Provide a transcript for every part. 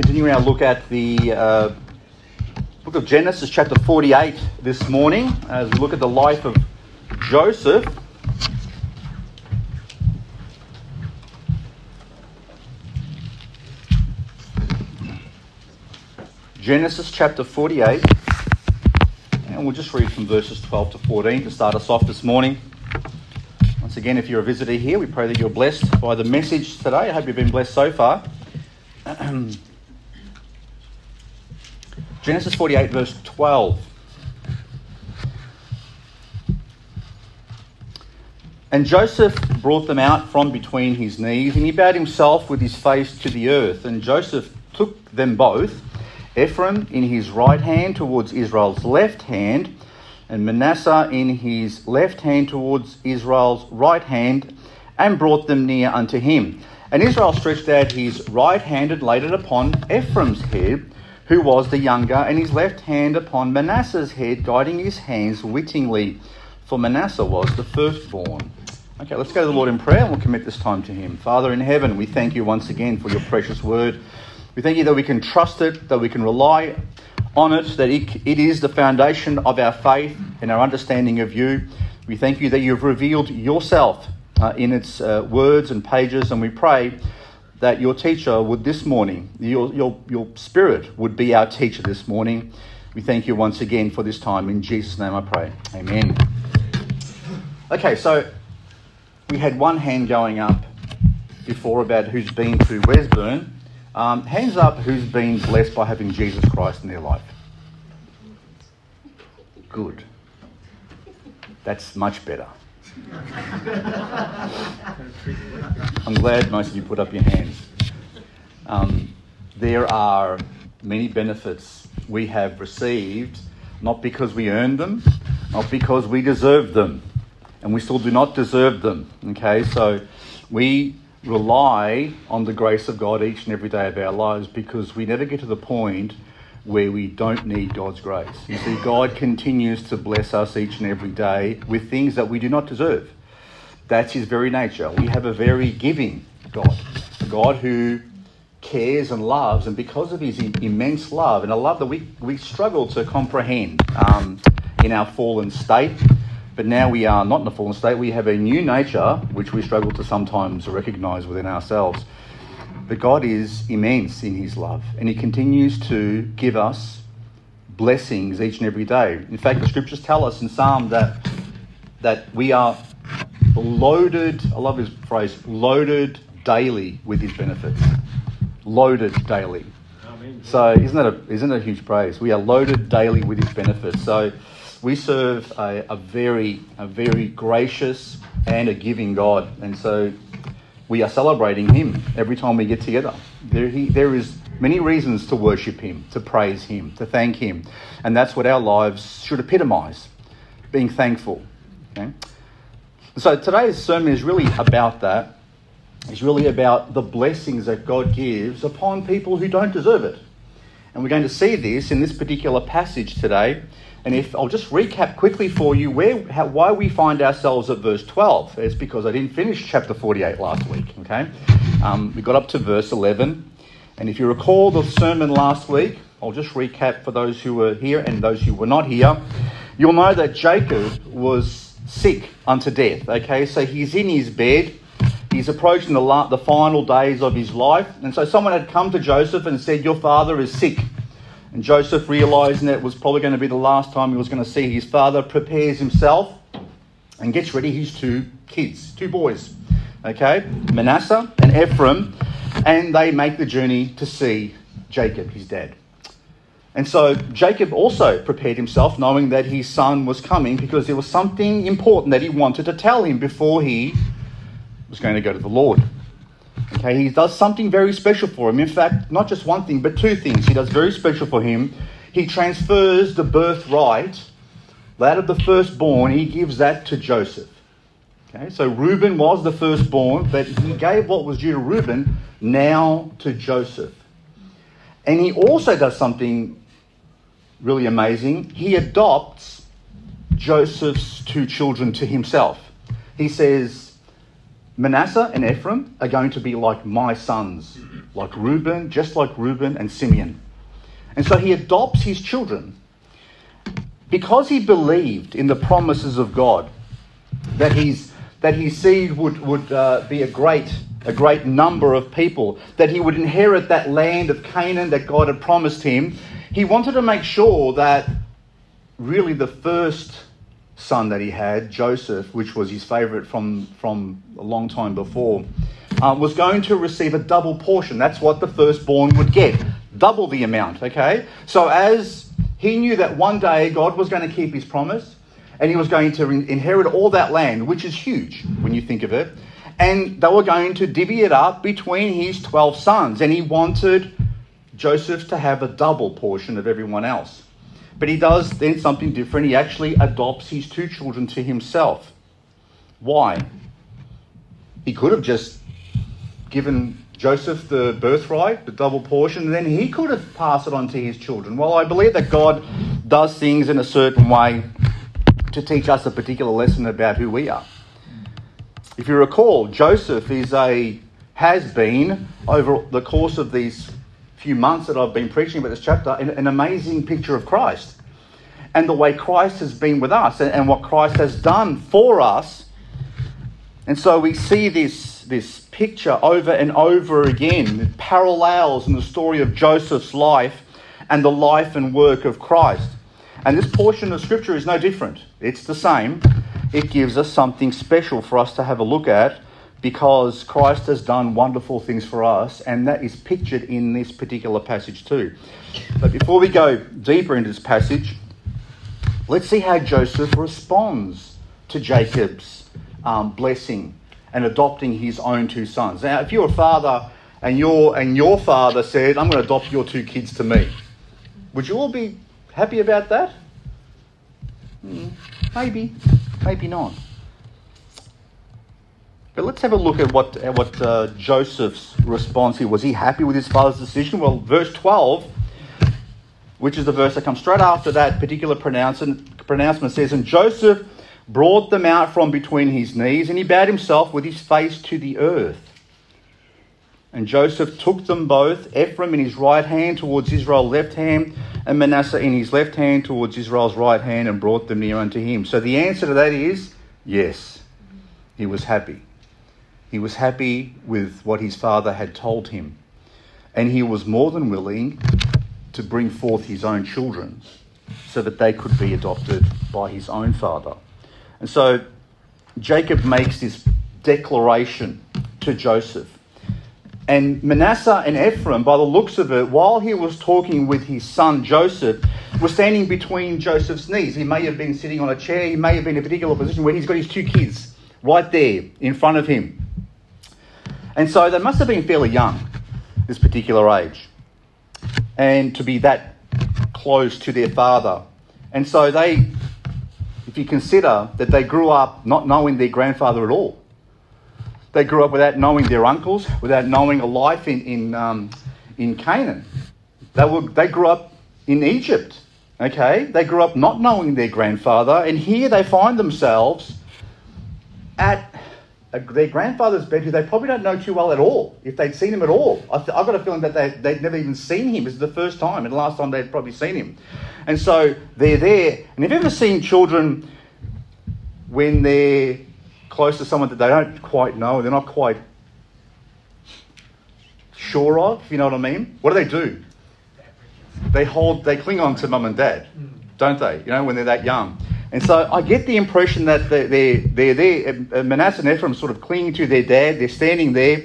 continuing our look at the uh, book of Genesis, chapter 48, this morning, as we look at the life of Joseph. Genesis chapter 48, and we'll just read from verses 12 to 14 to start us off this morning. Once again, if you're a visitor here, we pray that you're blessed by the message today. I hope you've been blessed so far. Genesis 48, verse 12. And Joseph brought them out from between his knees, and he bowed himself with his face to the earth. And Joseph took them both, Ephraim in his right hand towards Israel's left hand, and Manasseh in his left hand towards Israel's right hand, and brought them near unto him. And Israel stretched out his right hand and laid it upon Ephraim's head, who was the younger, and his left hand upon Manasseh's head, guiding his hands wittingly, for Manasseh was the firstborn. Okay, let's go to the Lord in prayer and we'll commit this time to Him. Father in heaven, we thank you once again for your precious word. We thank you that we can trust it, that we can rely on it, that it, it is the foundation of our faith and our understanding of you. We thank you that you've revealed yourself uh, in its uh, words and pages, and we pray that your teacher would this morning, your, your, your spirit would be our teacher this morning. We thank you once again for this time. In Jesus' name I pray. Amen. Okay, so we had one hand going up before about who's been to Wesburn. Um, hands up who's been blessed by having Jesus Christ in their life. Good. That's much better. I'm glad most of you put up your hands. Um, there are many benefits we have received, not because we earned them, not because we deserved them, and we still do not deserve them. Okay, so we rely on the grace of God each and every day of our lives because we never get to the point where we don't need God's grace. You see, God continues to bless us each and every day with things that we do not deserve. That's his very nature. We have a very giving God, a God who cares and loves, and because of his immense love, and a love that we, we struggle to comprehend um, in our fallen state, but now we are not in a fallen state, we have a new nature which we struggle to sometimes recognize within ourselves. But God is immense in His love, and He continues to give us blessings each and every day. In fact, the scriptures tell us in Psalm that, that we are loaded, I love his phrase, loaded daily with His benefits. Loaded daily. So isn't that a, isn't that a huge praise? We are loaded daily with His benefits. So we serve a, a very, a very gracious and a giving God, and so we are celebrating Him every time we get together. There, he, there is many reasons to worship Him, to praise Him, to thank Him, and that's what our lives should epitomise: being thankful. Okay? So today's sermon is really about that. It's really about the blessings that God gives upon people who don't deserve it. And we're going to see this in this particular passage today. And if I'll just recap quickly for you where, how, why we find ourselves at verse 12. It's because I didn't finish chapter 48 last week. Okay, um, we got up to verse 11, and if you recall the sermon last week, I'll just recap for those who were here and those who were not here. You'll know that Jacob was sick unto death. Okay, so he's in his bed. He's approaching the, la- the final days of his life, and so someone had come to Joseph and said, "Your father is sick." And Joseph, realizing that it was probably going to be the last time he was going to see his father, prepares himself and gets ready his two kids, two boys, okay, Manasseh and Ephraim, and they make the journey to see Jacob, his dad. And so Jacob also prepared himself, knowing that his son was coming, because there was something important that he wanted to tell him before he was going to go to the Lord. Okay, he does something very special for him. In fact, not just one thing, but two things he does very special for him. He transfers the birthright, that of the firstborn, he gives that to Joseph. Okay, so Reuben was the firstborn, but he gave what was due to Reuben now to Joseph. And he also does something really amazing. He adopts Joseph's two children to himself. He says, Manasseh and Ephraim are going to be like my sons. like Reuben, just like Reuben and Simeon. And so he adopts his children because he believed in the promises of God that his, that his seed would, would uh, be a great, a great number of people, that he would inherit that land of Canaan that God had promised him. He wanted to make sure that really the first son that he had, Joseph, which was his favorite from, from a long time before, uh, was going to receive a double portion. That's what the firstborn would get, double the amount, okay? So as he knew that one day God was going to keep his promise and he was going to inherit all that land, which is huge when you think of it, and they were going to divvy it up between his 12 sons, and he wanted Joseph to have a double portion of everyone else. But he does then something different. He actually adopts his two children to himself. Why? He could have just given Joseph the birthright, the double portion, and then he could have passed it on to his children. Well, I believe that God does things in a certain way to teach us a particular lesson about who we are. If you recall, Joseph is a has been over the course of these few months that I've been preaching about this chapter, an, an amazing picture of Christ and the way Christ has been with us and, and what Christ has done for us. And so we see this, this picture over and over again, parallels in the story of Joseph's life and the life and work of Christ. And this portion of Scripture is no different. It's the same. It gives us something special for us to have a look at because Christ has done wonderful things for us, and that is pictured in this particular passage too. But before we go deeper into this passage, let's see how Joseph responds to Jacob's um, blessing and adopting his own two sons. Now, if you're a father and your and your father said, "I'm going to adopt your two kids to me," would you all be happy about that? Hmm, maybe, maybe not. But let's have a look at what, at what uh, Joseph's response here was. He happy with his father's decision? Well, verse 12, which is the verse that comes straight after that particular pronouncement, says, And Joseph brought them out from between his knees, and he bowed himself with his face to the earth. And Joseph took them both, Ephraim in his right hand towards Israel's left hand, and Manasseh in his left hand towards Israel's right hand, and brought them near unto him. So the answer to that is yes, he was happy. He was happy with what his father had told him, and he was more than willing to bring forth his own children so that they could be adopted by his own father. And so Jacob makes this declaration to Joseph. And Manasseh and Ephraim, by the looks of it, while he was talking with his son Joseph, were standing between Joseph's knees. He may have been sitting on a chair, he may have been in a particular position where he's got his two kids right there in front of him. And so they must have been fairly young, this particular age, and to be that close to their father. And so they, if you consider that they grew up not knowing their grandfather at all, they grew up without knowing their uncles, without knowing a life in, in, um, in Canaan. They, were, they grew up in Egypt, okay? They grew up not knowing their grandfather, and here they find themselves at their grandfather's bed who they probably don't know too well at all, if they'd seen him at all. I've, I've got a feeling that they, they'd never even seen him. It's the first time, and the last time they'd probably seen him. And so they're there. And have you ever seen children when they're close to someone that they don't quite know, they're not quite sure of, you know what I mean? What do they do? They hold, they cling on to mum and dad, mm. don't they? You know, when they're that young. And so I get the impression that they're, they're, there, Manasseh and Ephraim sort of clinging to their dad, they're standing there,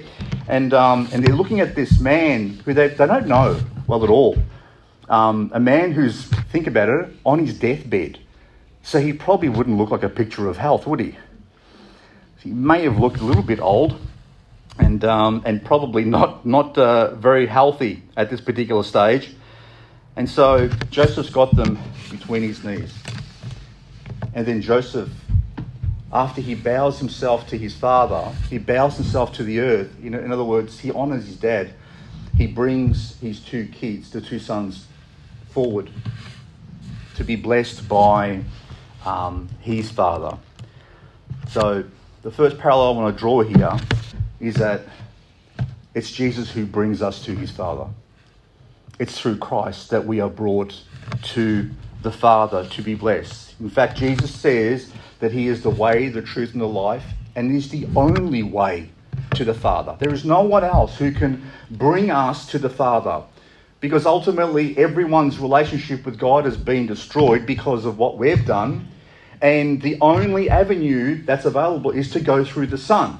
and, um, and they're looking at this man who they, they don't know well at all. Um, a man who's, think about it, on his deathbed. So he probably wouldn't look like a picture of health, would he? He may have looked a little bit old and, um, and probably not, not uh, very healthy at this particular stage. And so Joseph's got them between his knees. And then Joseph, after he bows himself to his father, he bows himself to the earth. In, other words, he honors his dad. He brings his two kids, the two sons, forward to be blessed by um, his father. So, the first parallel I want to draw here is that It's Jesus who brings us to his Father. It's through Christ that we are brought to the Father to be blessed. In fact, Jesus says that he is the way, the truth, and the life, and is the only way to the Father. There is no one else who can bring us to the Father because ultimately everyone's relationship with God has been destroyed because of what we've done, and the only avenue that's available is to go through the Son.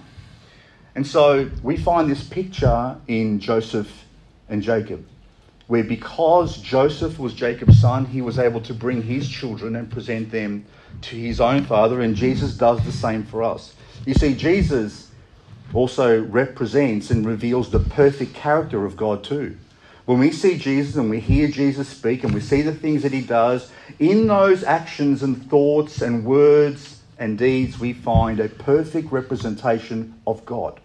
And so we find this picture in Joseph and Jacob, where because Joseph was Jacob's son, he was able to bring his children and present them to his own father, and Jesus does the same for us. You see, Jesus also represents and reveals the perfect character of God too. When we see Jesus and we hear Jesus speak and we see the things that he does, in those actions and thoughts and words and deeds, we find a perfect representation of God.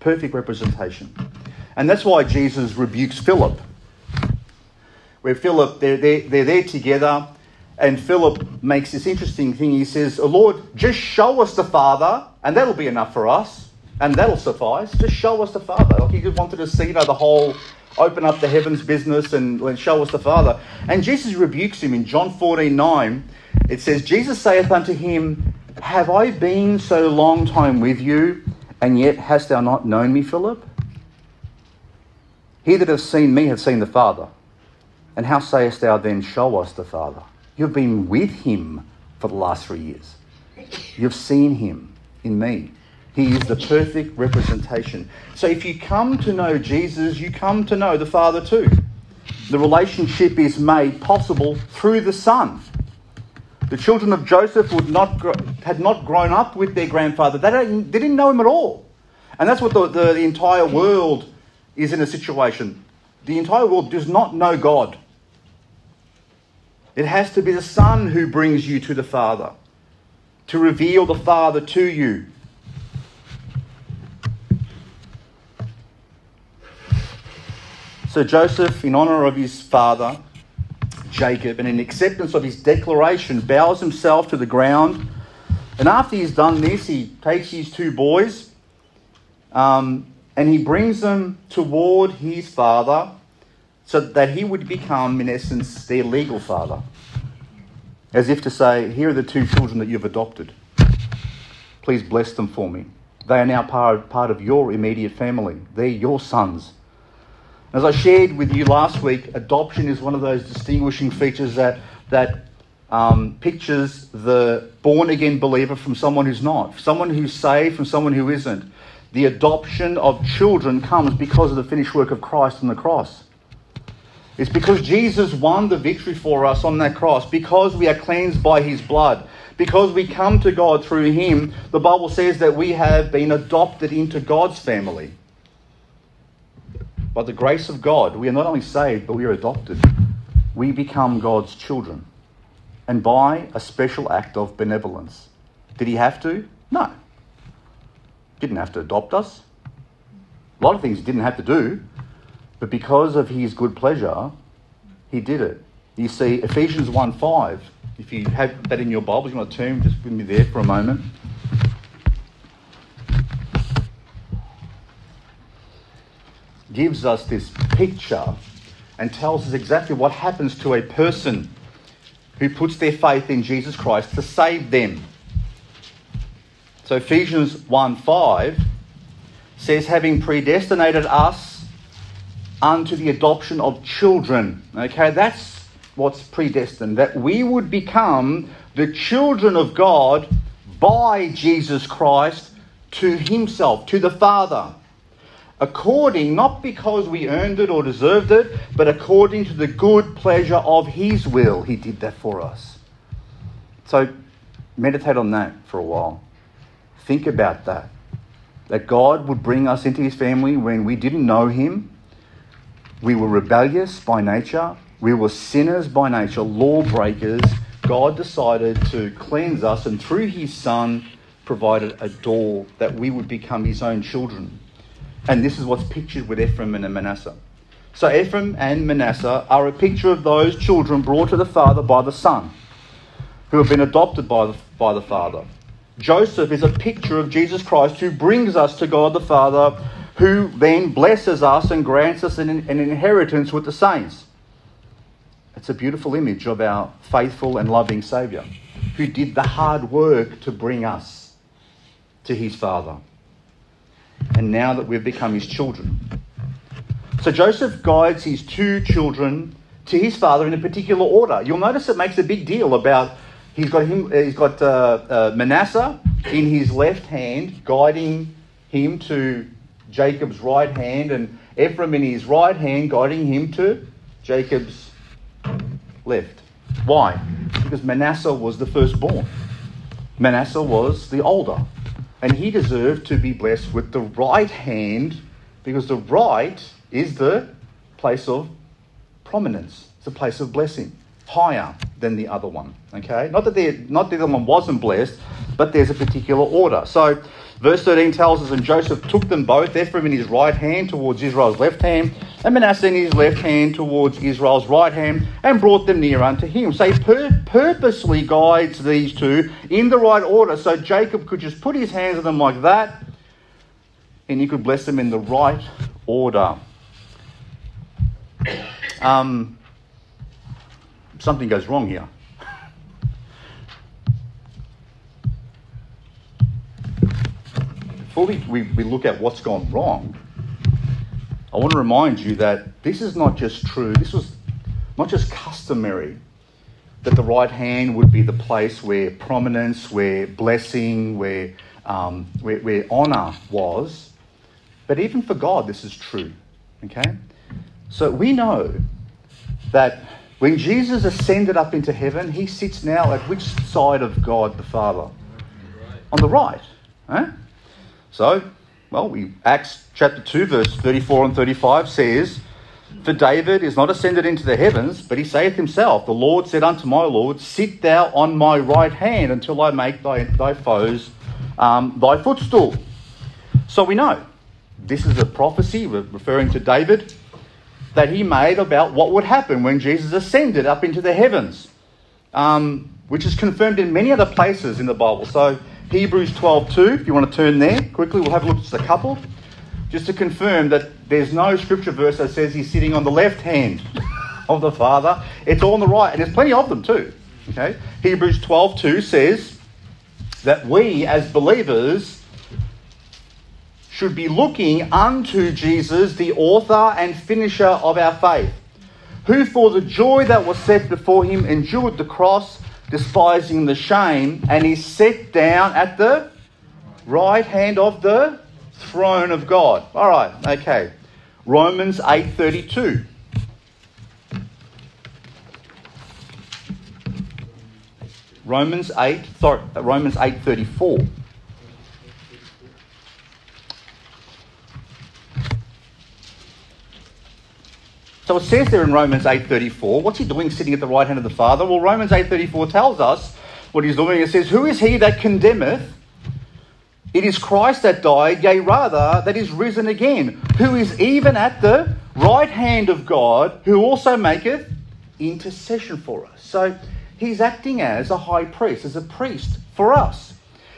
Perfect representation. And that's why Jesus rebukes Philip. Where Philip, they're, they're, they're there together, and Philip makes this interesting thing. He says, Lord, just show us the Father, and that'll be enough for us, and that'll suffice. Just show us the Father. Like he just wanted to see, you know, the whole open up the heavens business and show us the Father. And Jesus rebukes him in John 14 9. It says, Jesus saith unto him, Have I been so long time with you, and yet hast thou not known me, Philip? He that hath seen me hath seen the Father. And how sayest thou then, Show us the Father? You've been with him for the last three years. You've seen him in me. He is the perfect representation. So if you come to know Jesus, you come to know the Father too. The relationship is made possible through the Son. The children of Joseph would not, had not grown up with their grandfather. They, don't, they didn't know him at all. And that's what the, the, the entire world is in a situation. The entire world does not know God. It has to be the Son who brings you to the Father, to reveal the Father to you. So Joseph, in honor of his father, Jacob, and in acceptance of his declaration, bows himself to the ground. And after he's done this, he takes his two boys um, and he brings them toward his father so that he would become, in essence, their legal father. As if to say, Here are the two children that you've adopted. Please bless them for me. They are now part, part of your immediate family. They're your sons. As I shared with you last week, adoption is one of those distinguishing features that, that um, pictures the born again believer from someone who's not, someone who's saved from someone who isn't. The adoption of children comes because of the finished work of Christ on the cross. It's because Jesus won the victory for us on that cross, because we are cleansed by his blood, because we come to God through him. The Bible says that we have been adopted into God's family. By the grace of God, we are not only saved, but we are adopted. We become God's children. And by a special act of benevolence. Did he have to? No. Didn't have to adopt us. A lot of things he didn't have to do. But because of his good pleasure, he did it. You see, Ephesians 1 5. If you have that in your Bibles, you want to turn, just with me there for a moment. gives us this picture and tells us exactly what happens to a person who puts their faith in Jesus Christ to save them. So Ephesians 1 5 says, having predestinated us unto the adoption of children. Okay, that's what's predestined, that we would become the children of God by Jesus Christ to Himself, to the Father according, not because we earned it or deserved it, but according to the good pleasure of His will. He did that for us. So meditate on that for a while. Think about that. That God would bring us into His family when we didn't know Him. We were rebellious by nature. We were sinners by nature, lawbreakers. God decided to cleanse us, and through His Son, provided a door that we would become His own children. And this is what's pictured with Ephraim and Manasseh. So Ephraim and Manasseh are a picture of those children brought to the Father by the Son, who have been adopted by the, by the Father. Joseph is a picture of Jesus Christ who brings us to God the Father who then blesses us and grants us an, an inheritance with the saints. It's a beautiful image of our faithful and loving Saviour who did the hard work to bring us to his Father. And now that we've become his children. So Joseph guides his two children to his father in a particular order. You'll notice it makes a big deal about he's got him. He's got uh, uh, Manasseh in his left hand, guiding him to Jacob's right hand, and Ephraim in his right hand, guiding him to Jacob's left. Why? Because Manasseh was the firstborn. Manasseh was the older. And he deserved to be blessed with the right hand because the right is the place of prominence. It's a place of blessing, higher than the other one. Okay? Not that not that the other one wasn't blessed, but there's a particular order. So verse 13 tells us, and Joseph took them both, Ephraim in his right hand towards Israel's left hand, and Manasseh in his left hand towards Israel's right hand, and brought them near unto him. So he pur- purposely guides these two in the right order, so Jacob could just put his hands on them like that, and he could bless them in the right order. Um, something goes wrong here. Before we, we, we look at what's gone wrong, I want to remind you that this is not just true, this was not just customary that the right hand would be the place where prominence, where blessing, where, um, where, where honour was. But even for God, this is true. Okay? So we know that when Jesus ascended up into heaven, he sits now at which side of God the Father? On the right. Huh? So, well, we Acts chapter 2, verse 34 and 35 says, For David is not ascended into the heavens, but he saith himself, The Lord said unto my Lord, Sit thou on my right hand until I make thy, thy foes um, thy footstool. So we know this is a prophecy referring to David that he made about what would happen when Jesus ascended up into the heavens, um, which is confirmed in many other places in the Bible. So, Hebrews 12 2, if you want to turn there quickly, we'll have a look at just a couple, just to confirm that there's no scripture verse that says he's sitting on the left hand of the Father. It's all on the right, and there's plenty of them too. Okay? Hebrews 12 2 says that we as believers should be looking unto Jesus, the author and finisher of our faith, who for the joy that was set before him endured the cross, despising the shame, and is set down at the right hand of the throne of God. All right, okay. Romans 8:32. Romans 8, sorry, Romans 8:34. So it says there in Romans 8.34, what's he doing sitting at the right hand of the Father? Well, Romans 8.34 tells us what he's doing. It says, Who is he that condemneth? It is Christ that died, yea, rather, that is risen again, who is even at the right hand of God, who also maketh intercession for us. So he's acting as a high priest, as a priest for us.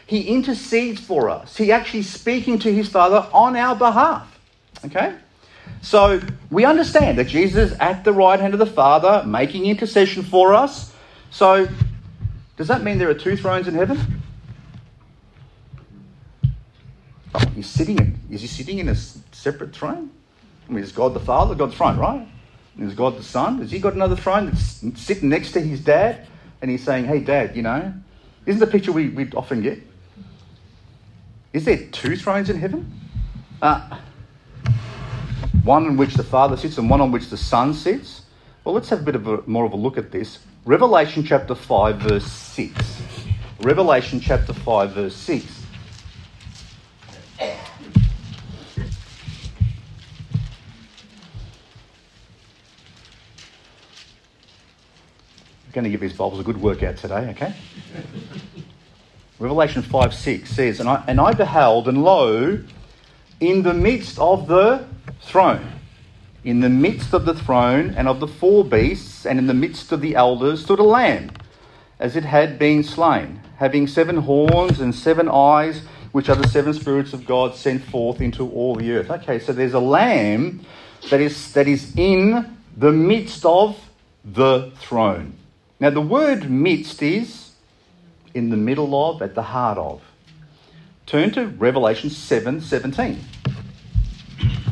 He intercedes for us. He actually speaking to his Father on our behalf. Okay? So we understand that Jesus is at the right hand of the Father, making intercession for us. So does that mean there are two thrones in heaven? Oh, he's sitting in. Is he sitting in a separate throne? I mean, is God the Father God's throne, right? And is God the Son? Has he got another throne that's sitting next to his dad? And he's saying, Hey, dad, you know, isn't the picture we, we often get? Is there two thrones in heaven? Uh, one on which the Father sits and one on which the Son sits? Well, let's have a bit of a, more of a look at this. Revelation chapter 5, verse 6. Revelation chapter 5, verse 6. I'm going to give these Bibles a good workout today, okay? Revelation 5 6 says, and I, and I beheld, and lo, in the midst of the throne. In the midst of the throne and of the four beasts, and in the midst of the elders, stood a lamb, as it had been slain, having seven horns and seven eyes, which are the seven spirits of God sent forth into all the earth. Okay, so there's a lamb that is, that is in the midst of the throne. Now, the word midst is in the middle of, at the heart of. Turn to Revelation 7 17.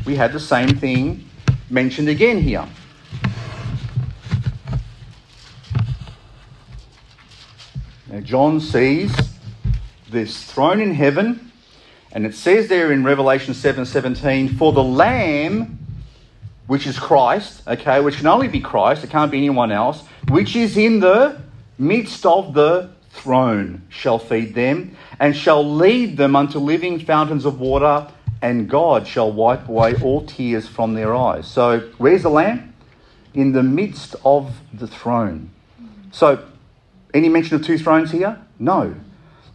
We have the same thing mentioned again here. Now, John sees this throne in heaven, and it says there in Revelation 7 17, for the Lamb, which is Christ, okay, which can only be Christ, it can't be anyone else, which is in the midst of the throne, shall feed them, and shall lead them unto living fountains of water, and God shall wipe away all tears from their eyes. So, where's the Lamb? In the midst of the throne. So, any mention of two thrones here? No.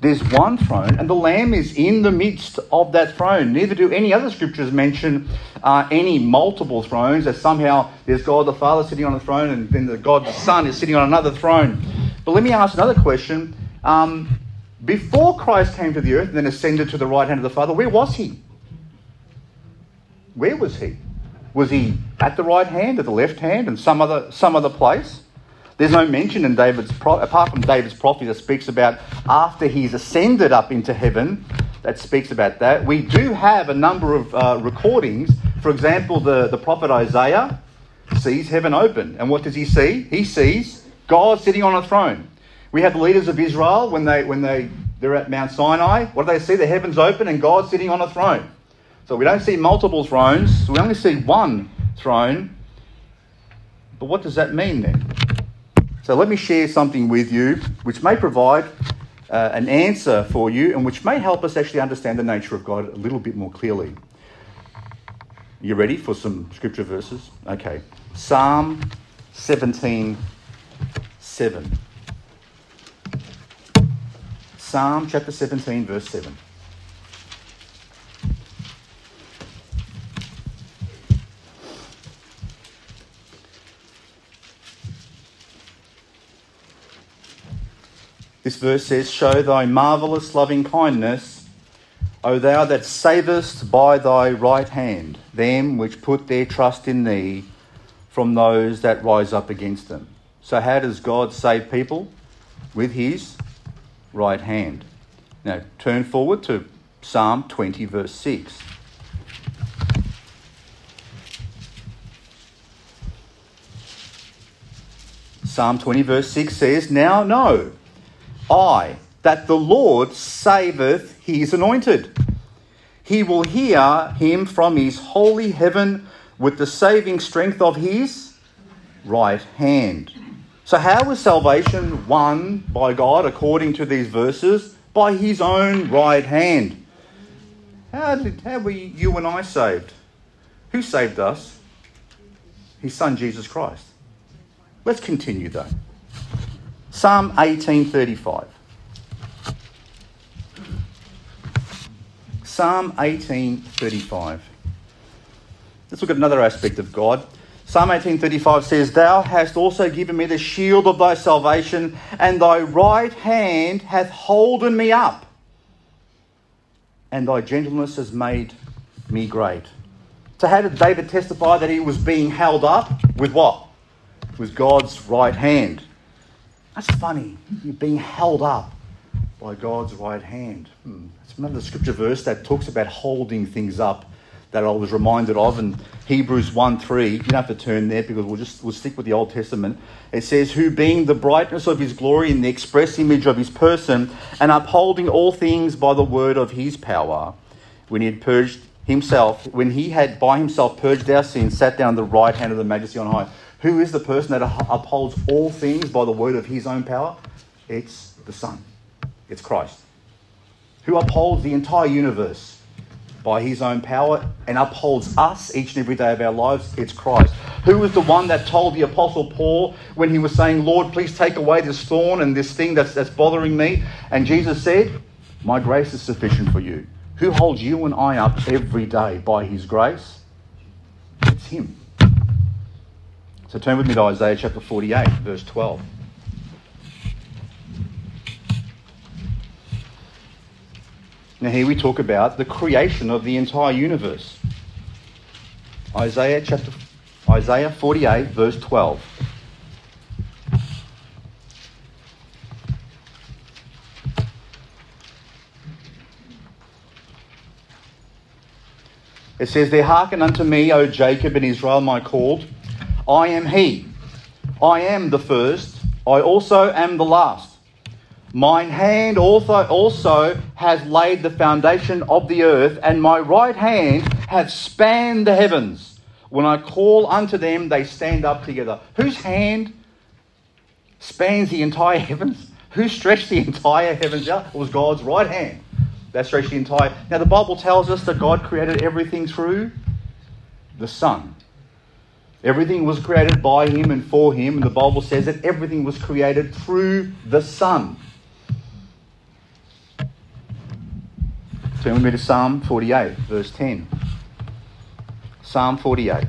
There's one throne, and the Lamb is in the midst of that throne. Neither do any other scriptures mention uh, any multiple thrones, that somehow there's God the Father sitting on a throne, and then the God the Son is sitting on another throne. But let me ask another question. Um, before Christ came to the earth and then ascended to the right hand of the Father, where was he? Where was he? Was he at the right hand, at the left hand, and some other some other place? There's no mention in David's, apart from David's prophecy that speaks about after he's ascended up into heaven, that speaks about that. We do have a number of uh, recordings. For example, the, the prophet Isaiah sees heaven open. And what does he see? He sees God sitting on a throne. We have the leaders of Israel when, they, when they, they're at Mount Sinai. What do they see? The heavens open and God sitting on a throne. So we don't see multiple thrones, we only see one throne. But what does that mean then? So let me share something with you which may provide uh, an answer for you and which may help us actually understand the nature of God a little bit more clearly. You ready for some scripture verses? Okay. Psalm 17 7. Psalm chapter 17, verse 7. This verse says, Show thy marvellous loving kindness, O thou that savest by thy right hand them which put their trust in thee from those that rise up against them. So, how does God save people? With his right hand. Now, turn forward to Psalm 20, verse 6. Psalm 20, verse 6 says, Now know I, that the Lord saveth his anointed. He will hear him from his holy heaven with the saving strength of his right hand. So, how was salvation won by God according to these verses? By his own right hand. How, did, how were you and I saved? Who saved us? His son Jesus Christ. Let's continue though. Psalm 1835. Psalm 1835. Let's look at another aspect of God. Psalm 1835 says, Thou hast also given me the shield of thy salvation, and thy right hand hath holden me up, and thy gentleness has made me great. So, how did David testify that he was being held up? With what? With God's right hand. That's funny. You're being held up by God's right hand. Hmm. It's another scripture verse that talks about holding things up that I was reminded of in Hebrews 1 3. You don't have to turn there because we'll just we'll stick with the Old Testament. It says, Who being the brightness of his glory and the express image of his person, and upholding all things by the word of his power, when he had purged himself, when he had by himself purged our sins, sat down the right hand of the majesty on high. Who is the person that upholds all things by the word of his own power? It's the Son. It's Christ. Who upholds the entire universe by his own power and upholds us each and every day of our lives? It's Christ. Who was the one that told the Apostle Paul when he was saying, Lord, please take away this thorn and this thing that's, that's bothering me? And Jesus said, My grace is sufficient for you. Who holds you and I up every day by his grace? It's him. So turn with me to Isaiah chapter 48, verse 12. Now, here we talk about the creation of the entire universe. Isaiah chapter Isaiah 48, verse 12. It says, There hearken unto me, O Jacob and Israel, my called. I am he. I am the first. I also am the last. Mine hand also, also has laid the foundation of the earth, and my right hand hath spanned the heavens. When I call unto them, they stand up together. Whose hand spans the entire heavens? Who stretched the entire heavens out? It was God's right hand. That stretched the entire. Now, the Bible tells us that God created everything through the Son. Everything was created by Him and for Him, and the Bible says that everything was created through the Son. Turn with me to Psalm 48, verse 10. Psalm 48.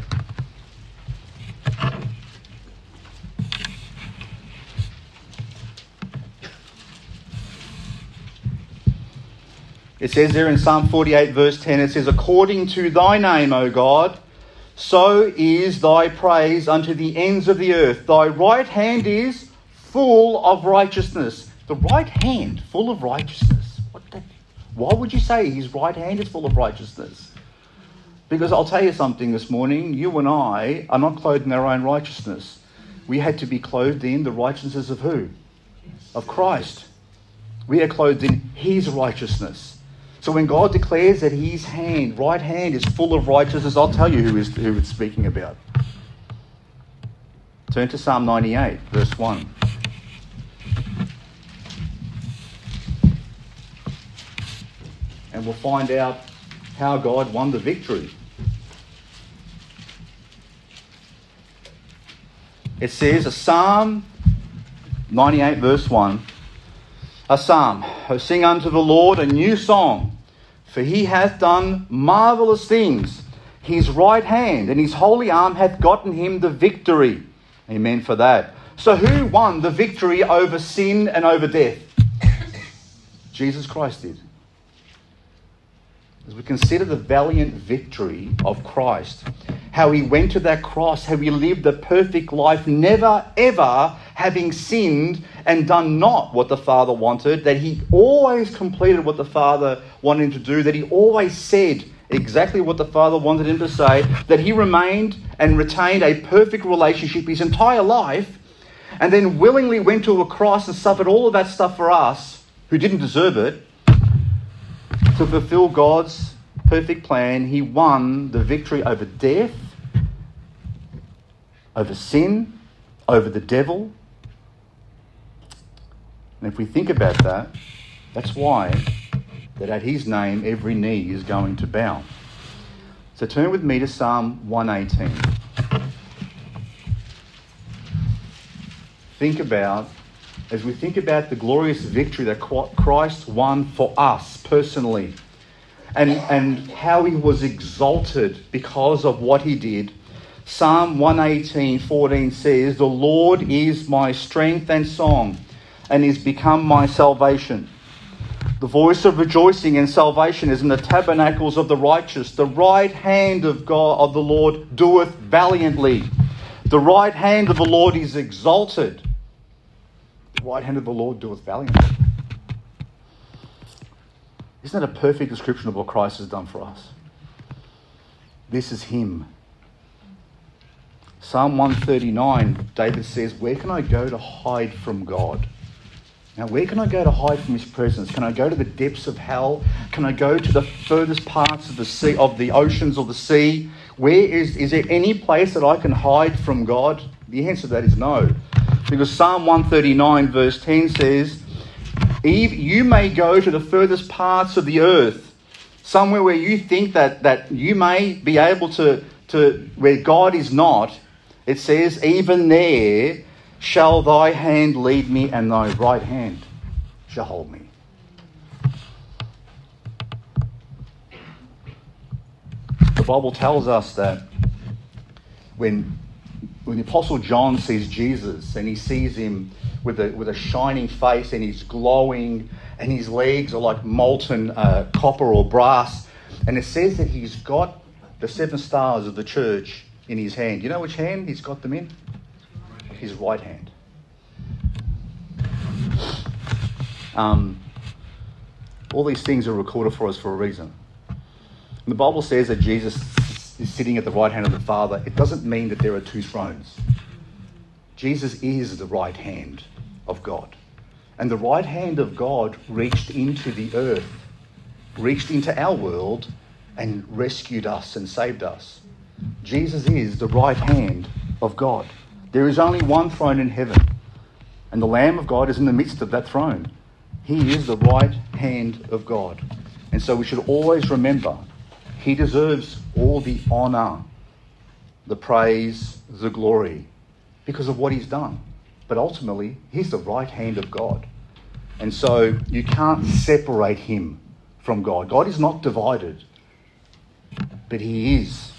It says there in Psalm 48, verse 10, it says, According to thy name, O God, so is thy praise unto the ends of the earth. Thy right hand is full of righteousness. The right hand full of righteousness. What the, why would you say his right hand is full of righteousness? Because I'll tell you something this morning, you and I are not clothed in our own righteousness. We had to be clothed in the righteousness of who? Of Christ. We are clothed in his righteousness. So when God declares that his hand, right hand, is full of righteousness, I'll tell you who, is, who it's speaking about. Turn to Psalm 98, verse 1. And we'll find out how God won the victory. It says, a Psalm 98, verse 1 a psalm. O sing unto the Lord a new song, for he hath done marvellous things. His right hand and his holy arm hath gotten him the victory. Amen for that. So, who won the victory over sin and over death? Jesus Christ did. As we consider the valiant victory of Christ, how he went to that cross, how he lived a perfect life, never ever having sinned and done not what the Father wanted, that he always completed what the Father wanted him to do, that he always said exactly what the Father wanted him to say, that he remained and retained a perfect relationship his entire life, and then willingly went to a cross and suffered all of that stuff for us, who didn't deserve it, to fulfill God's perfect plan. He won the victory over death, over sin, over the devil, and if we think about that, that's why that at his name every knee is going to bow. So turn with me to Psalm 118. Think about, as we think about the glorious victory that Christ won for us personally, and, and how he was exalted because of what he did. Psalm 118 14 says, The Lord is my strength and song and is become my salvation. The voice of rejoicing and salvation is in the tabernacles of the righteous. The right hand of God of the Lord doeth valiantly. The right hand of the Lord is exalted. Right hand of the Lord doeth valiantly. Isn't that a perfect description of what Christ has done for us? This is Him. Psalm 139, David says, Where can I go to hide from God? Now, where can I go to hide from his presence? Can I go to the depths of hell? Can I go to the furthest parts of the sea, of the oceans or the sea? Where is, is there any place that I can hide from God? The answer to that is no. Because Psalm 139, verse 10 says, Eve, you may go to the furthest parts of the earth, somewhere where you think that, that you may be able to, to, where God is not. It says, even there, shall thy hand lead me, and thy right hand shall hold me. The Bible tells us that when when the Apostle John sees Jesus and he sees him with a, with a shining face and he's glowing and his legs are like molten uh, copper or brass, and it says that he's got the seven stars of the church in his hand. You know which hand he's got them in? His right hand. Um, all these things are recorded for us for a reason. When the Bible says that Jesus is sitting at the right hand of the Father, it doesn't mean that there are two thrones. Jesus is the right hand of God. And the right hand of God reached into the earth, reached into our world, and rescued us and saved us. Jesus is the right hand of God. There is only one throne in heaven, and the Lamb of God is in the midst of that throne. He is the right hand of God. And so we should always remember he deserves all the honour, the praise, the glory because of what he's done. But ultimately, he's the right hand of God. And so you can't separate him from God. God is not divided, but he is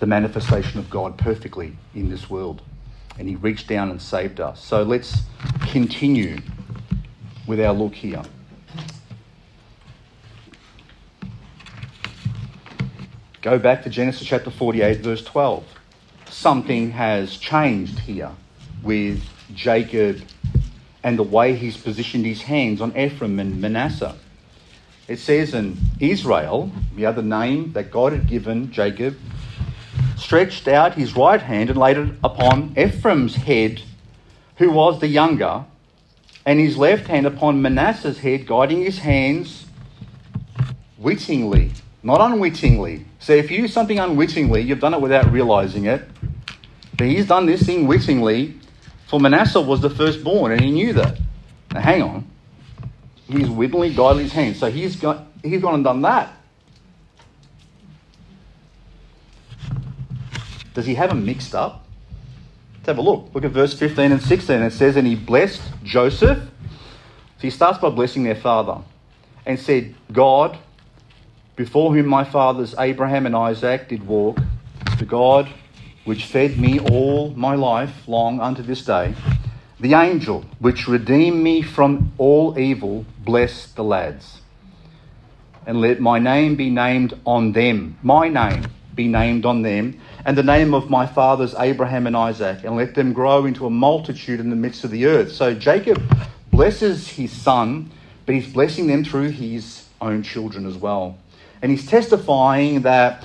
the manifestation of God perfectly in this world. And he reached down and saved us. So let's continue with our look here. Go back to Genesis chapter 48, verse 12. Something has changed here with Jacob and the way he's positioned his hands on Ephraim and Manasseh. It says in Israel, the other name that God had given Jacob, stretched out his right hand and laid it upon Ephraim's head, who was the younger, and his left hand upon Manasseh's head, guiding his hands wittingly, not unwittingly. So if you do something unwittingly, you've done it without realizing it. But he's done this thing wittingly for Manasseh was the firstborn, and he knew that. Now, hang on. He's wittingly guided his hand. So he's, got, he's gone and done that. Does he have them mixed up? Let's have a look. Look at verse 15 and 16. It says, And he blessed Joseph. So he starts by blessing their father and said, God, before whom my fathers Abraham and Isaac did walk, the God which fed me all my life long unto this day, the angel which redeemed me from all evil, bless the lads. And let my name be named on them, my name be named on them, and the name of my fathers Abraham and Isaac, and let them grow into a multitude in the midst of the earth. So Jacob blesses his son, but he's blessing them through his own children as well. And he's testifying that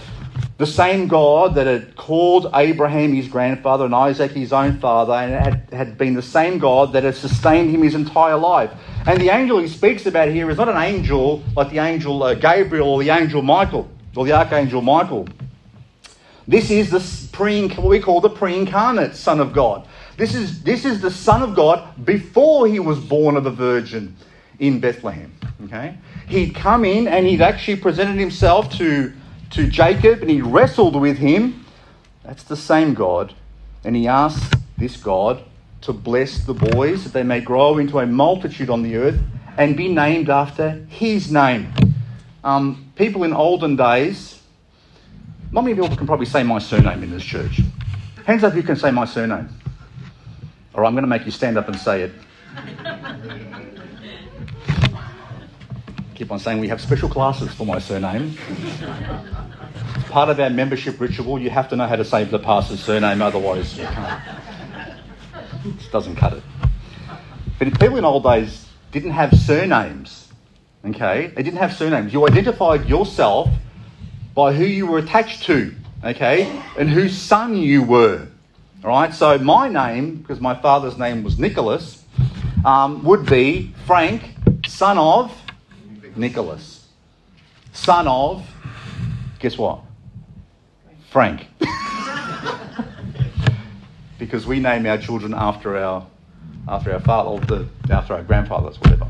the same God that had called Abraham his grandfather and Isaac his own father, and had, had been the same God that had sustained him his entire life. And the angel he speaks about here is not an angel like the angel uh, Gabriel or the angel Michael or the archangel Michael. This is the pre what we call the pre-incarnate Son of God. This is this is the Son of God before he was born of a virgin in Bethlehem. Okay, he'd come in and he'd actually presented himself to to Jacob and he wrestled with him. That's the same God. And he asked this God to bless the boys that they may grow into a multitude on the earth and be named after his name. Um, people in olden days, not many people can probably say my surname in this church. Hands up who can say my surname. Or I'm going to make you stand up and say it. Keep on saying we have special classes for my surname part of our membership ritual. You have to know how to say the pastor's surname, otherwise you can't. It doesn't cut it. But people in old days didn't have surnames. Okay? They didn't have surnames. You identified yourself by who you were attached to, okay, and whose son you were. All right, so my name, because my father's name was Nicholas, um, would be Frank, son of Nicholas. Son of, guess what? Frank. because we name our children after our after our father after our grandfathers, whatever.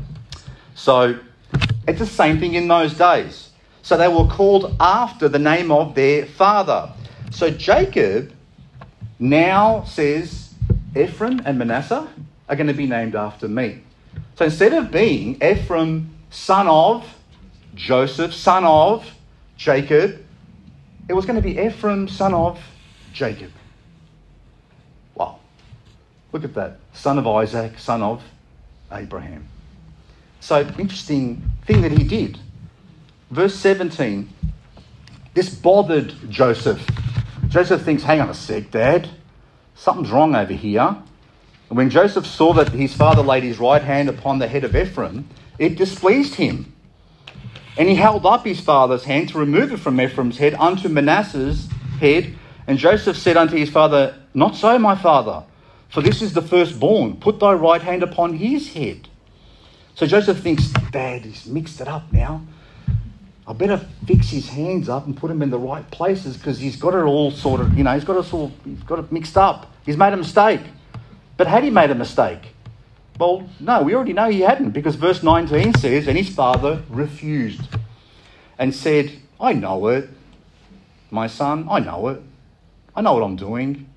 So it's the same thing in those days. So they were called after the name of their father. So Jacob now says Ephraim and Manasseh are going to be named after me. So instead of being Ephraim, son of Joseph, son of Jacob, it was going to be Ephraim, son of Jacob. Wow. Look at that. Son of Isaac, son of Abraham. So, interesting thing that he did. Verse 17. This bothered Joseph. Joseph thinks, hang on a sec, Dad. Something's wrong over here. And when Joseph saw that his father laid his right hand upon the head of Ephraim, it displeased him. And he held up his father's hand to remove it from Ephraim's head unto Manasseh's head. And Joseph said unto his father, Not so, my father, for this is the firstborn. Put thy right hand upon his head. So Joseph thinks, Dad, he's mixed it up now. I better fix his hands up and put him in the right places because he's got it all sorted. you know, he's got it all, he's got it mixed up. He's made a mistake. But had he made a mistake? Well, no, we already know he hadn't because verse 19 says, And his father refused and said, I know it, my son, I know it. I know what I'm doing.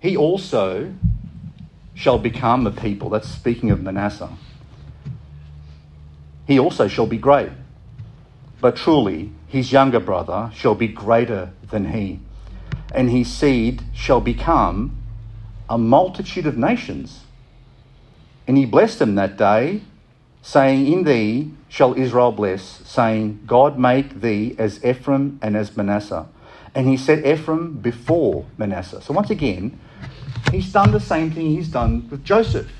He also shall become a people. That's speaking of Manasseh. He also shall be great. But truly, his younger brother shall be greater than he, and his seed shall become a multitude of nations. And he blessed them that day, saying, In thee shall Israel bless, saying, God make thee as Ephraim and as Manasseh. And he set Ephraim before Manasseh. So once again, he's done the same thing he's done with Joseph.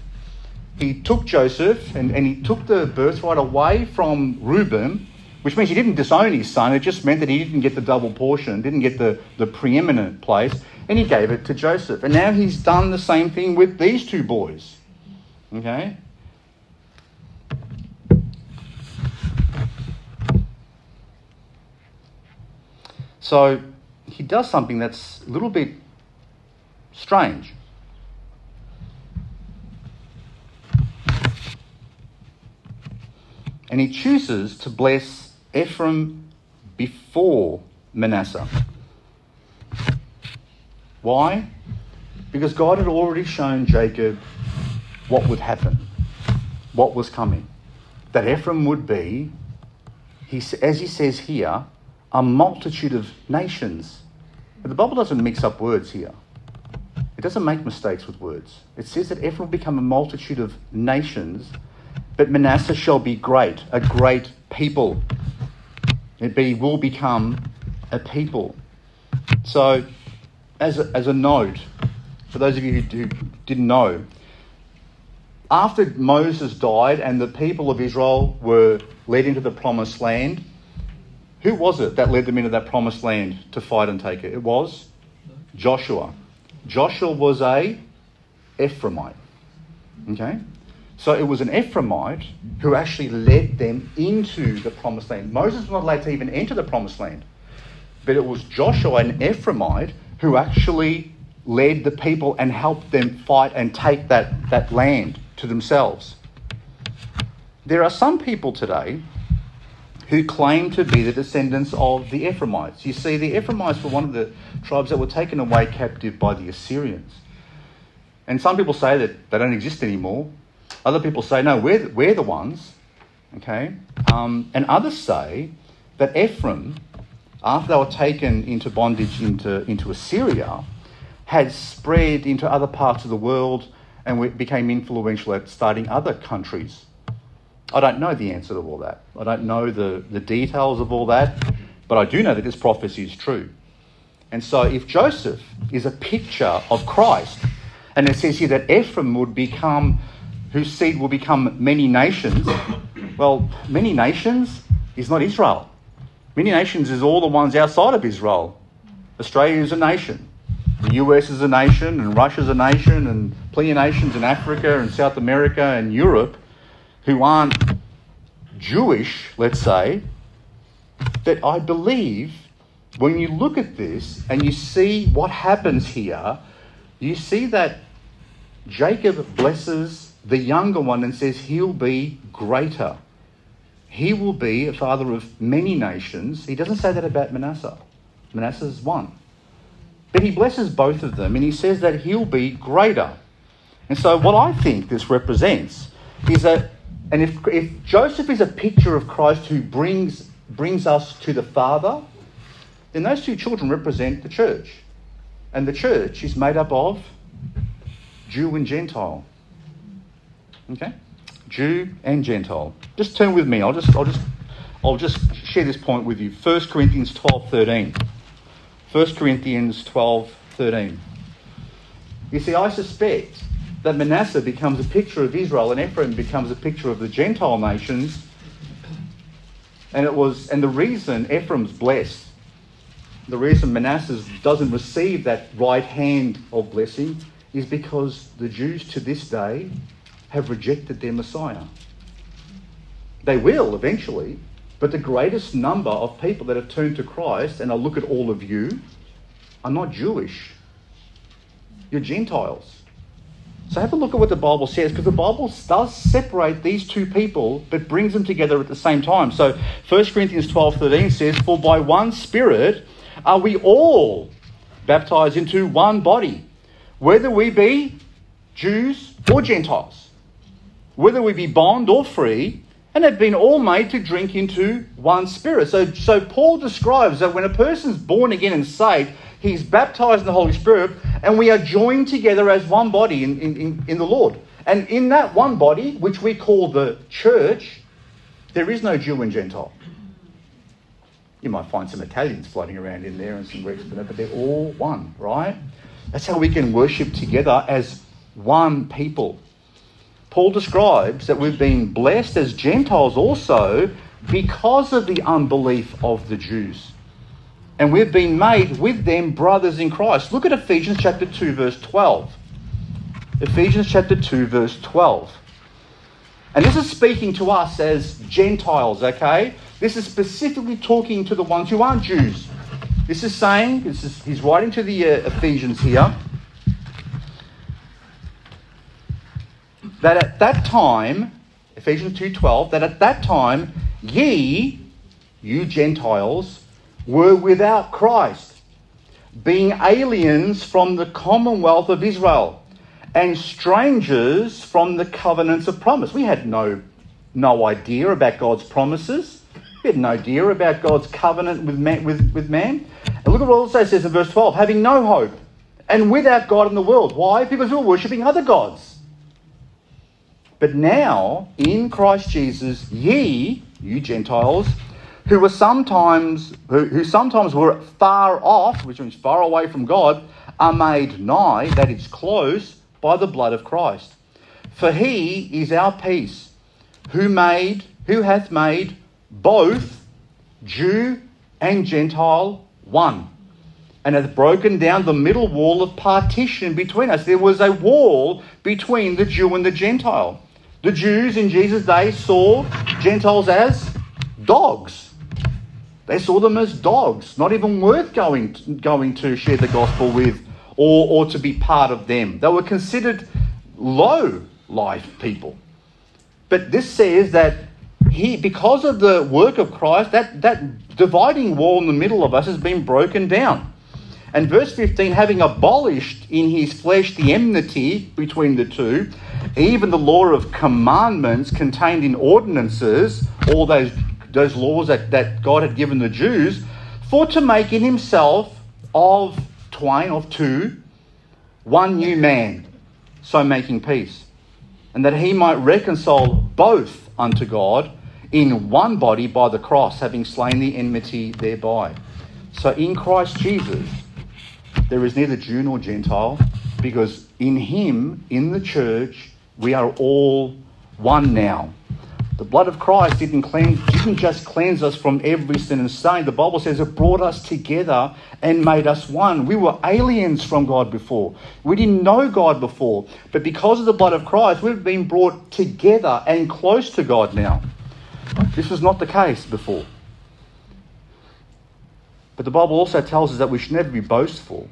He took Joseph and, and he took the birthright away from Reuben, which means he didn't disown his son. It just meant that he didn't get the double portion, didn't get the, the preeminent place, and he gave it to Joseph. And now he's done the same thing with these two boys. Okay? So he does something that's a little bit strange. And he chooses to bless Ephraim before Manasseh. Why? Because God had already shown Jacob what would happen, what was coming. That Ephraim would be, he, as he says here, a multitude of nations. But the Bible doesn't mix up words here. It doesn't make mistakes with words. It says that Ephraim will become a multitude of nations, but Manasseh shall be great, a great people. It be, will become a people. So, as a, as a note, for those of you who, who didn't know, after Moses died and the people of Israel were led into the promised land, who was it that led them into that promised land to fight and take it? It was Joshua. Joshua was a Ephraimite. Okay? So it was an Ephraimite who actually led them into the promised land. Moses was not allowed to even enter the promised land. But it was Joshua, an Ephraimite, who actually led the people and helped them fight and take that, that land to themselves. There are some people today who claim to be the descendants of the Ephraimites. You see, the Ephraimites were one of the tribes that were taken away captive by the Assyrians. And some people say that they don't exist anymore. Other people say, no, we're, we're the ones. Okay? Um, and others say that Ephraim, after they were taken into bondage into, into Assyria, had spread into other parts of the world and we became influential at starting other countries. I don't know the answer to all that. I don't know the, the details of all that, but I do know that this prophecy is true. And so, if Joseph is a picture of Christ, and it says here that Ephraim would become, whose seed will become many nations, well, many nations is not Israel. Many nations is all the ones outside of Israel. Australia is a nation. The US is a nation, and Russia's a nation, and plenty of nations in Africa and South America and Europe who aren't Jewish, let's say, that I believe when you look at this and you see what happens here, you see that Jacob blesses the younger one and says he'll be greater. He will be a father of many nations. He doesn't say that about Manasseh. Manasseh's one. But he blesses both of them and he says that he'll be greater. And so, what I think this represents is that and if, if Joseph is a picture of Christ who brings, brings us to the Father, then those two children represent the church. And the church is made up of Jew and Gentile. Okay? Jew and Gentile. Just turn with me. I'll just, I'll just, I'll just share this point with you. 1 Corinthians 12 13. 1 Corinthians 12 13. You see, I suspect that Manasseh becomes a picture of Israel and Ephraim becomes a picture of the Gentile nations. And it was, and the reason Ephraim's blessed, the reason Manasseh doesn't receive that right hand of blessing is because the Jews to this day have rejected their Messiah. They will eventually, but the greatest number of people that have turned to Christ, and I look at all of you, are not Jewish. You're Gentiles. So have a look at what the Bible says, because the Bible does separate these two people, but brings them together at the same time. So 1 Corinthians 12 13 says, For by one Spirit are we all baptized into one body, whether we be Jews or Gentiles, whether we be bond or free, and they've been all made to drink into one spirit. So, so Paul describes that when a person's born again and saved, he's baptized in the Holy Spirit, and we are joined together as one body in, in, in the Lord. And in that one body, which we call the church, there is no Jew and Gentile. You might find some Italians floating around in there and some Greeks, but they're all one, right? That's how we can worship together as one people. Paul describes that we've been blessed as Gentiles also because of the unbelief of the Jews. And we've been made with them brothers in Christ. Look at Ephesians chapter 2, verse 12. Ephesians chapter 2, verse 12. And this is speaking to us as Gentiles, okay? This is specifically talking to the ones who aren't Jews. This is saying, this is, he's writing to the uh, Ephesians here. That at that time, Ephesians 2:12, that at that time ye, you Gentiles, were without Christ, being aliens from the commonwealth of Israel and strangers from the covenants of promise. We had no, no idea about God's promises. We had no idea about God's covenant with man, with, with man. And look at what it also says in verse 12 having no hope and without God in the world. Why? Because we were worshipping other gods. But now, in Christ Jesus, ye, you Gentiles, who were sometimes who, who sometimes were far off, which means far away from God, are made nigh, that is close, by the blood of Christ. For he is our peace, who made, who hath made both Jew and Gentile one, and hath broken down the middle wall of partition between us. There was a wall between the Jew and the Gentile. The Jews in Jesus' day saw Gentiles as dogs. They saw them as dogs, not even worth going to, going to share the gospel with or, or to be part of them. They were considered low life people. But this says that he, because of the work of Christ, that, that dividing wall in the middle of us has been broken down. And verse 15, having abolished in his flesh the enmity between the two, even the law of commandments contained in ordinances, all those, those laws that, that God had given the Jews, for to make in himself of twain, of two, one new man, so making peace, and that he might reconcile both unto God in one body by the cross, having slain the enmity thereby. So in Christ Jesus, there is neither Jew nor Gentile, because in Him, in the church, we are all one now. The blood of Christ didn't, cleanse, didn't just cleanse us from every sin and stain. The Bible says it brought us together and made us one. We were aliens from God before. We didn't know God before. But because of the blood of Christ, we've been brought together and close to God now. This was not the case before. But the Bible also tells us that we should never be boastful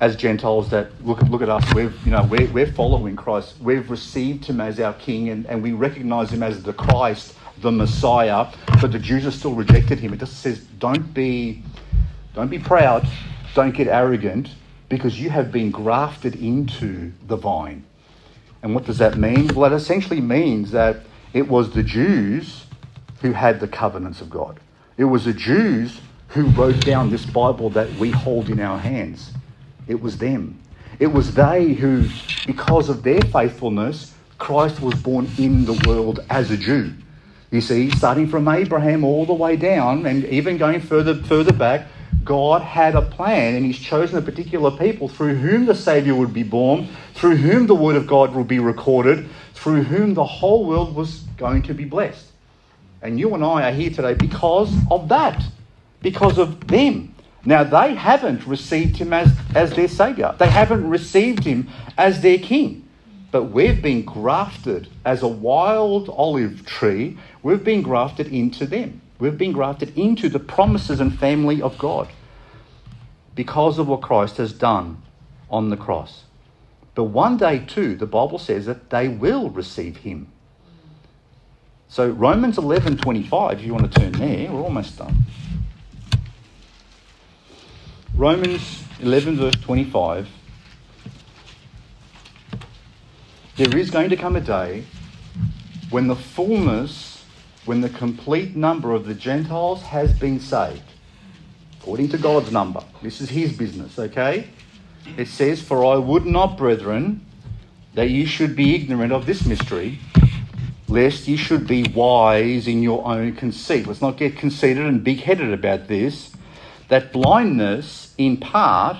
as Gentiles that look, look at us, we've, you know, we're, we're following Christ. We've received him as our king and, and we recognize him as the Christ, the Messiah, but the Jews have still rejected him. It just says, don't be, don't be proud, don't get arrogant, because you have been grafted into the vine. And what does that mean? Well, it essentially means that it was the Jews who had the covenants of God. It was the Jews who wrote down this Bible that we hold in our hands. It was them. It was they who, because of their faithfulness, Christ was born in the world as a Jew. You see, starting from Abraham all the way down, and even going further further back, God had a plan, and He's chosen a particular people through whom the Savior would be born, through whom the Word of God would be recorded, through whom the whole world was going to be blessed. And you and I are here today because of that, because of them. Now, they haven't received Him as, as their Savior, they haven't received Him as their King. But we've been grafted as a wild olive tree, we've been grafted into them. We've been grafted into the promises and family of God because of what Christ has done on the cross. But one day, too, the Bible says that they will receive him. So Romans 11 25, if you want to turn there, we're almost done. Romans 11, verse 25. There is going to come a day when the fullness when the complete number of the Gentiles has been saved, according to God's number. This is his business, okay? It says, For I would not, brethren, that you should be ignorant of this mystery, lest you should be wise in your own conceit. Let's not get conceited and big headed about this. That blindness, in part,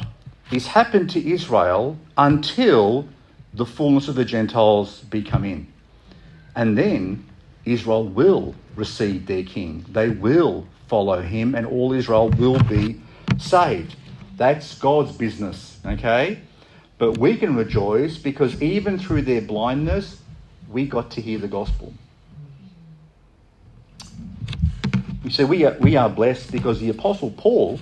is happened to Israel until the fullness of the Gentiles be come in. And then Israel will receive their king. They will follow him, and all Israel will be saved. That's God's business, okay? But we can rejoice because even through their blindness, we got to hear the gospel. See, we are, we are blessed because the Apostle Paul,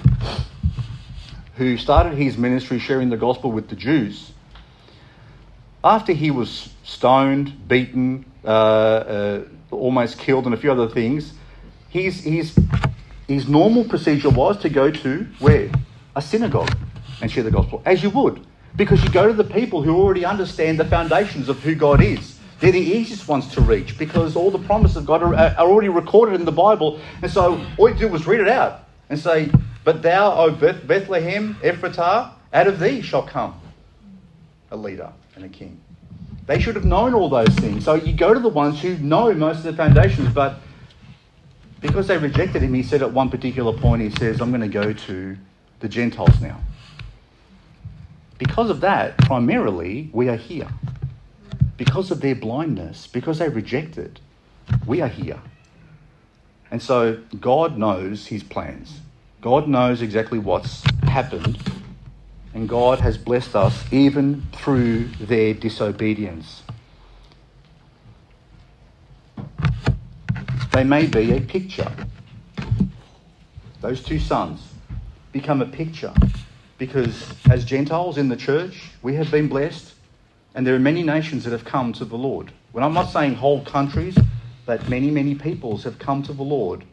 who started his ministry sharing the gospel with the Jews, after he was stoned, beaten, uh, uh, almost killed, and a few other things, his, his, his normal procedure was to go to where? A synagogue and share the gospel, as you would. Because you go to the people who already understand the foundations of who God is. They're the easiest ones to reach because all the promises of God are, are already recorded in the Bible. And so all you do was read it out and say, But thou, O Beth- Bethlehem, Ephratah, out of thee shall come a leader and a king. They should have known all those things. So you go to the ones who know most of the foundations, but because they rejected him, he said at one particular point, he says, I'm going to go to the Gentiles now. Because of that, primarily, we are here. Because of their blindness, because they rejected, we are here. And so God knows his plans. God knows exactly what's happened and God has blessed us even through their disobedience. They may be a picture. Those two sons become a picture because as Gentiles in the church, we have been blessed, and there are many nations that have come to the Lord. When I'm not saying whole countries, but many, many peoples have come to the Lord.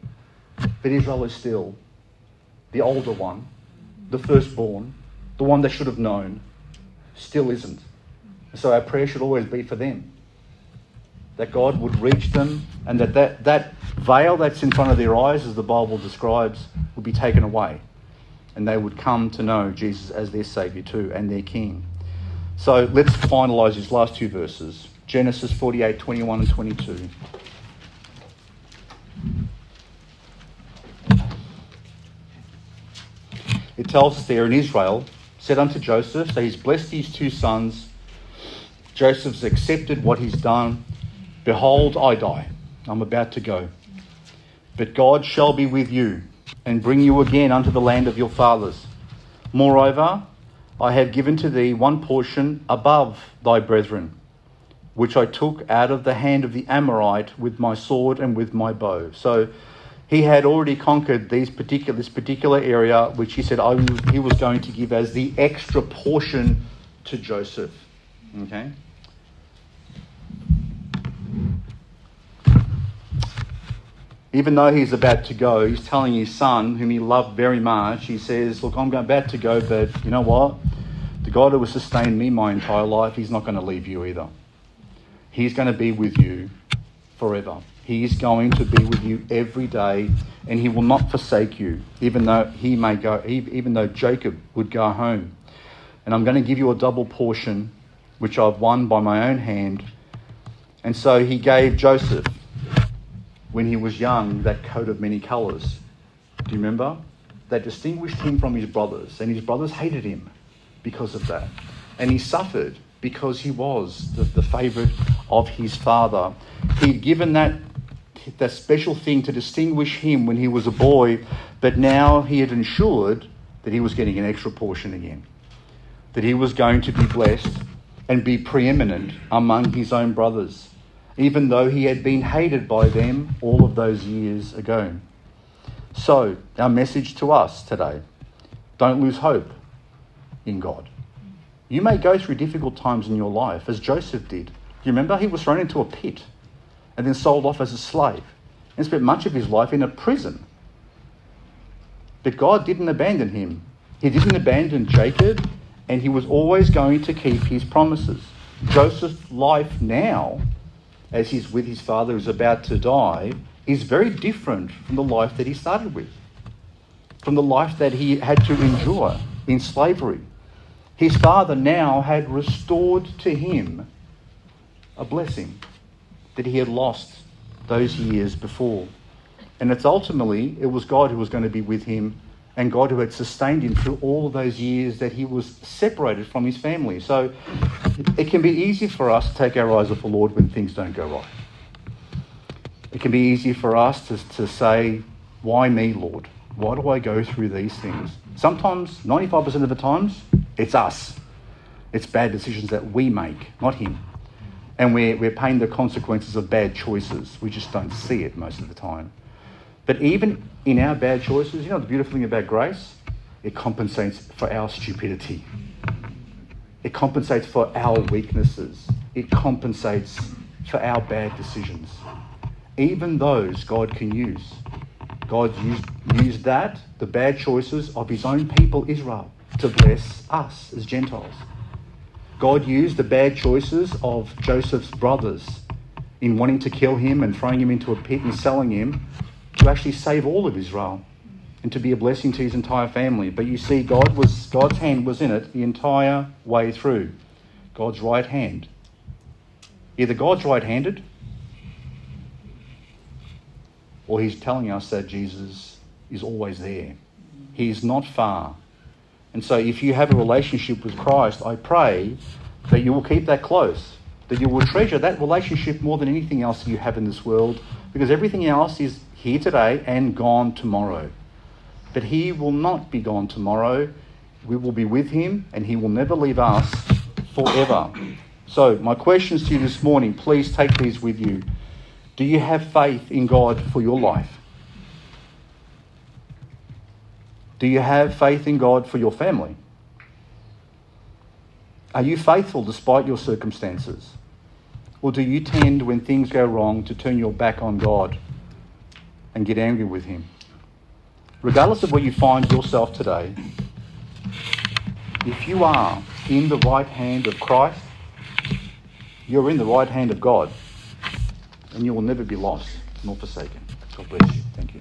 But Israel is still the older one, the firstborn, the one they should have known, still isn't. So our prayer should always be for them. That God would reach them and that, that that veil that's in front of their eyes, as the Bible describes, would be taken away. And they would come to know Jesus as their Saviour too and their King. So let's finalise these last two verses Genesis 48 21 and 22. It tells us there in Israel, said unto Joseph, so he's blessed his two sons. Joseph's accepted what he's done. Behold, I die. I'm about to go. But God shall be with you and bring you again unto the land of your fathers. Moreover, I have given to thee one portion above thy brethren, which I took out of the hand of the Amorite with my sword and with my bow. So he had already conquered these particular, this particular area, which he said was, he was going to give as the extra portion to Joseph. Okay? Even though he's about to go, he's telling his son, whom he loved very much, he says, Look, I'm about to go, but you know what? The God who has sustained me my entire life, he's not going to leave you either. He's going to be with you forever. He is going to be with you every day, and he will not forsake you, even though he may go, even though Jacob would go home and I'm going to give you a double portion, which I've won by my own hand. And so he gave Joseph, when he was young, that coat of many colours. Do you remember? That distinguished him from his brothers, and his brothers hated him because of that. And he suffered because he was the, the favourite of his father. He'd given that, that special thing to distinguish him when he was a boy, but now he had ensured that he was getting an extra portion again. That he was going to be blessed and be preeminent among his own brothers, even though he had been hated by them all of those years ago. So, our message to us today don't lose hope in God. You may go through difficult times in your life, as Joseph did. Do you remember? He was thrown into a pit and then sold off as a slave and spent much of his life in a prison. But God didn't abandon him. He didn't abandon Jacob, and he was always going to keep his promises. Joseph's life now, as he's with his father who's about to die, is very different from the life that he started with, from the life that he had to endure in slavery. His father now had restored to him a blessing that he had lost those years before. And it's ultimately, it was God who was going to be with him and God who had sustained him through all those years that he was separated from his family. So it can be easy for us to take our eyes off the Lord when things don't go right. It can be easy for us to, to say, Why me, Lord? Why do I go through these things? Sometimes, 95% of the times, it's us. It's bad decisions that we make, not Him. And we're, we're paying the consequences of bad choices. We just don't see it most of the time. But even in our bad choices, you know the beautiful thing about grace? It compensates for our stupidity. It compensates for our weaknesses. It compensates for our bad decisions. Even those God can use. God used, used that, the bad choices of his own people, Israel, to bless us as Gentiles. God used the bad choices of Joseph's brothers in wanting to kill him and throwing him into a pit and selling him to actually save all of Israel and to be a blessing to his entire family. But you see, God was God's hand was in it the entire way through. God's right hand. Either God's right handed or he's telling us that Jesus is always there. He is not far. And so, if you have a relationship with Christ, I pray that you will keep that close, that you will treasure that relationship more than anything else you have in this world, because everything else is here today and gone tomorrow. But He will not be gone tomorrow. We will be with Him, and He will never leave us forever. So, my questions to you this morning, please take these with you. Do you have faith in God for your life? Do you have faith in God for your family? Are you faithful despite your circumstances? Or do you tend, when things go wrong, to turn your back on God and get angry with Him? Regardless of where you find yourself today, if you are in the right hand of Christ, you're in the right hand of God, and you will never be lost nor forsaken. God bless you. Thank you.